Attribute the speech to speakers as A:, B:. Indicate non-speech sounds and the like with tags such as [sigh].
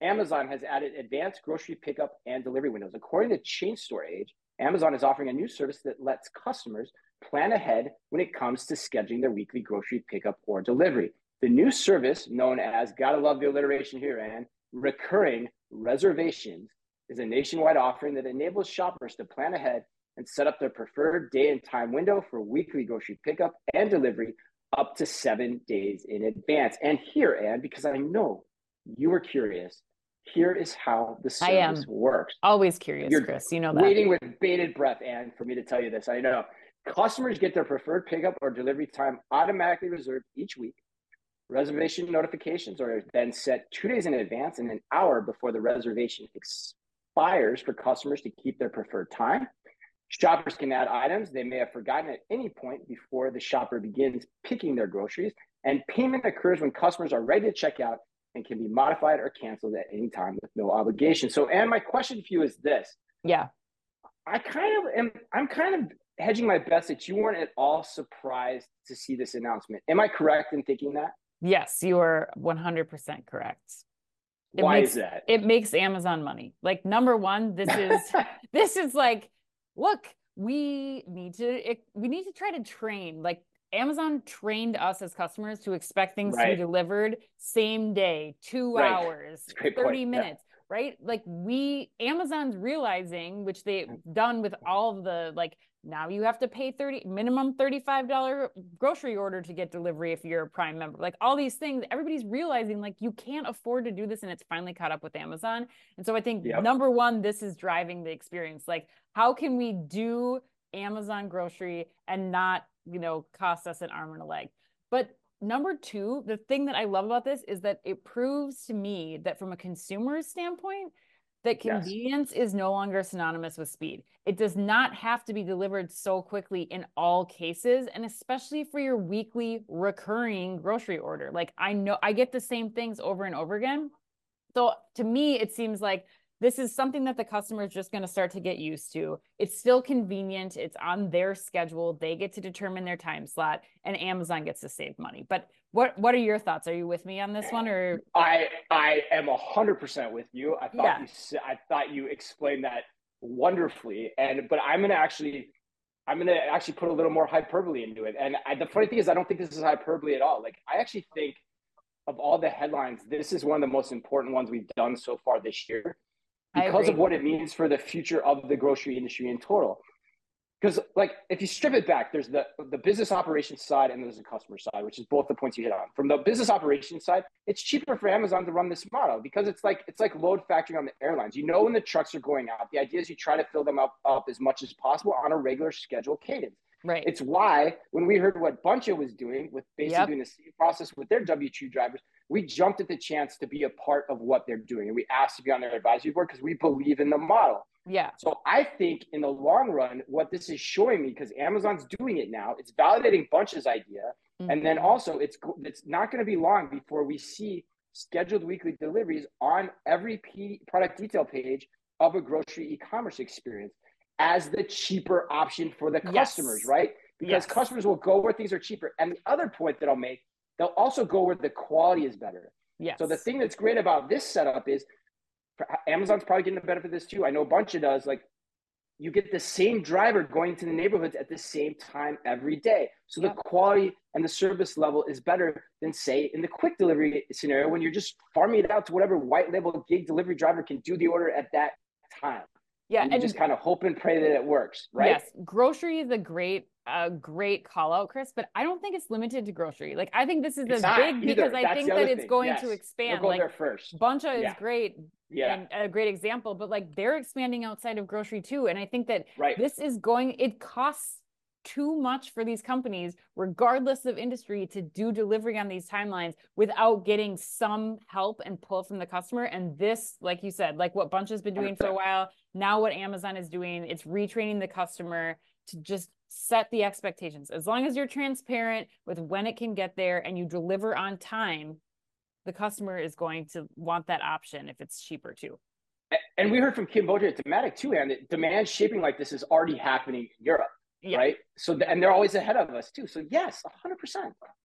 A: Amazon has added advanced grocery pickup and delivery windows. According to Chain Store Age, Amazon is offering a new service that lets customers plan ahead when it comes to scheduling their weekly grocery pickup or delivery. The new service, known as, gotta love the alliteration here, and recurring reservations, is a nationwide offering that enables shoppers to plan ahead and set up their preferred day and time window for weekly grocery pickup and delivery up to seven days in advance. And here, Anne, because I know you were curious, here is how the service works.
B: Always curious, You're Chris. You know that.
A: Waiting with bated breath, Anne, for me to tell you this. I know. Customers get their preferred pickup or delivery time automatically reserved each week. Reservation notifications are then set two days in advance and an hour before the reservation expires for customers to keep their preferred time. Shoppers can add items they may have forgotten at any point before the shopper begins picking their groceries, and payment occurs when customers are ready to check out and can be modified or canceled at any time with no obligation. So, Anne, my question for you is this.
B: Yeah.
A: I kind of am, I'm kind of hedging my bets that you weren't at all surprised to see this announcement. Am I correct in thinking that?
B: Yes, you are 100% correct.
A: It Why makes, is that?
B: It makes Amazon money. Like number one, this is [laughs] this is like, look, we need to it, we need to try to train like Amazon trained us as customers to expect things right. to be delivered same day, two right. hours, 30 point. minutes, yeah. right? Like we, Amazon's realizing, which they've done with all of the, like, now you have to pay 30 minimum $35 grocery order to get delivery if you're a prime member like all these things everybody's realizing like you can't afford to do this and it's finally caught up with amazon and so i think yep. number one this is driving the experience like how can we do amazon grocery and not you know, cost us an arm and a leg. But number two, the thing that I love about this is that it proves to me that from a consumer standpoint, that convenience yes. is no longer synonymous with speed. It does not have to be delivered so quickly in all cases, and especially for your weekly recurring grocery order. Like I know I get the same things over and over again. So to me, it seems like this is something that the customer is just going to start to get used to. It's still convenient. It's on their schedule. They get to determine their time slot and Amazon gets to save money. But what what are your thoughts? Are you with me on this one or
A: I I am 100% with you. I thought yeah. you I thought you explained that wonderfully and but I'm going to actually I'm going to actually put a little more hyperbole into it. And I, the funny thing is I don't think this is hyperbole at all. Like I actually think of all the headlines, this is one of the most important ones we've done so far this year because of what it means for the future of the grocery industry in total. Because like if you strip it back, there's the the business operations side and there's the customer side, which is both the points you hit on. From the business operations side, it's cheaper for Amazon to run this model because it's like it's like load factoring on the airlines. You know when the trucks are going out. The idea is you try to fill them up up as much as possible on a regular schedule cadence.
B: Right.
A: It's why when we heard what Buncha was doing with basically yep. doing the same process with their W two drivers, we jumped at the chance to be a part of what they're doing. And we asked to be on their advisory board because we believe in the model.
B: Yeah.
A: So I think in the long run, what this is showing me, because Amazon's doing it now, it's validating Buncha's idea. Mm-hmm. And then also it's it's not going to be long before we see scheduled weekly deliveries on every P product detail page of a grocery e-commerce experience as the cheaper option for the customers, yes. right? Because yes. customers will go where things are cheaper. And the other point that I'll make They'll also go where the quality is better.
B: Yes.
A: So the thing that's great about this setup is Amazon's probably getting the benefit of this too. I know a bunch of does. Like you get the same driver going to the neighborhoods at the same time every day. So the quality and the service level is better than say in the quick delivery scenario when you're just farming it out to whatever white label gig delivery driver can do the order at that time.
B: Yeah,
A: and, and just kind of hope and pray that it works, right? Yes,
B: grocery is a great a great call out, Chris, but I don't think it's limited to grocery. Like I think this is it's a big because I think that it's going yes. to expand.
A: We'll
B: like
A: there first.
B: Buncha yeah. is great. Yeah. And a great example, but like they're expanding outside of grocery too. And I think that
A: right.
B: this is going, it costs too much for these companies, regardless of industry, to do delivery on these timelines without getting some help and pull from the customer. And this, like you said, like what Buncha has been doing for a while, now what Amazon is doing, it's retraining the customer to just set the expectations. As long as you're transparent with when it can get there and you deliver on time, the customer is going to want that option if it's cheaper too.
A: And we heard from Kim Boja at Dematic too, and that demand shaping like this is already happening in Europe, yeah. right? So, and they're always ahead of us too. So yes, hundred percent.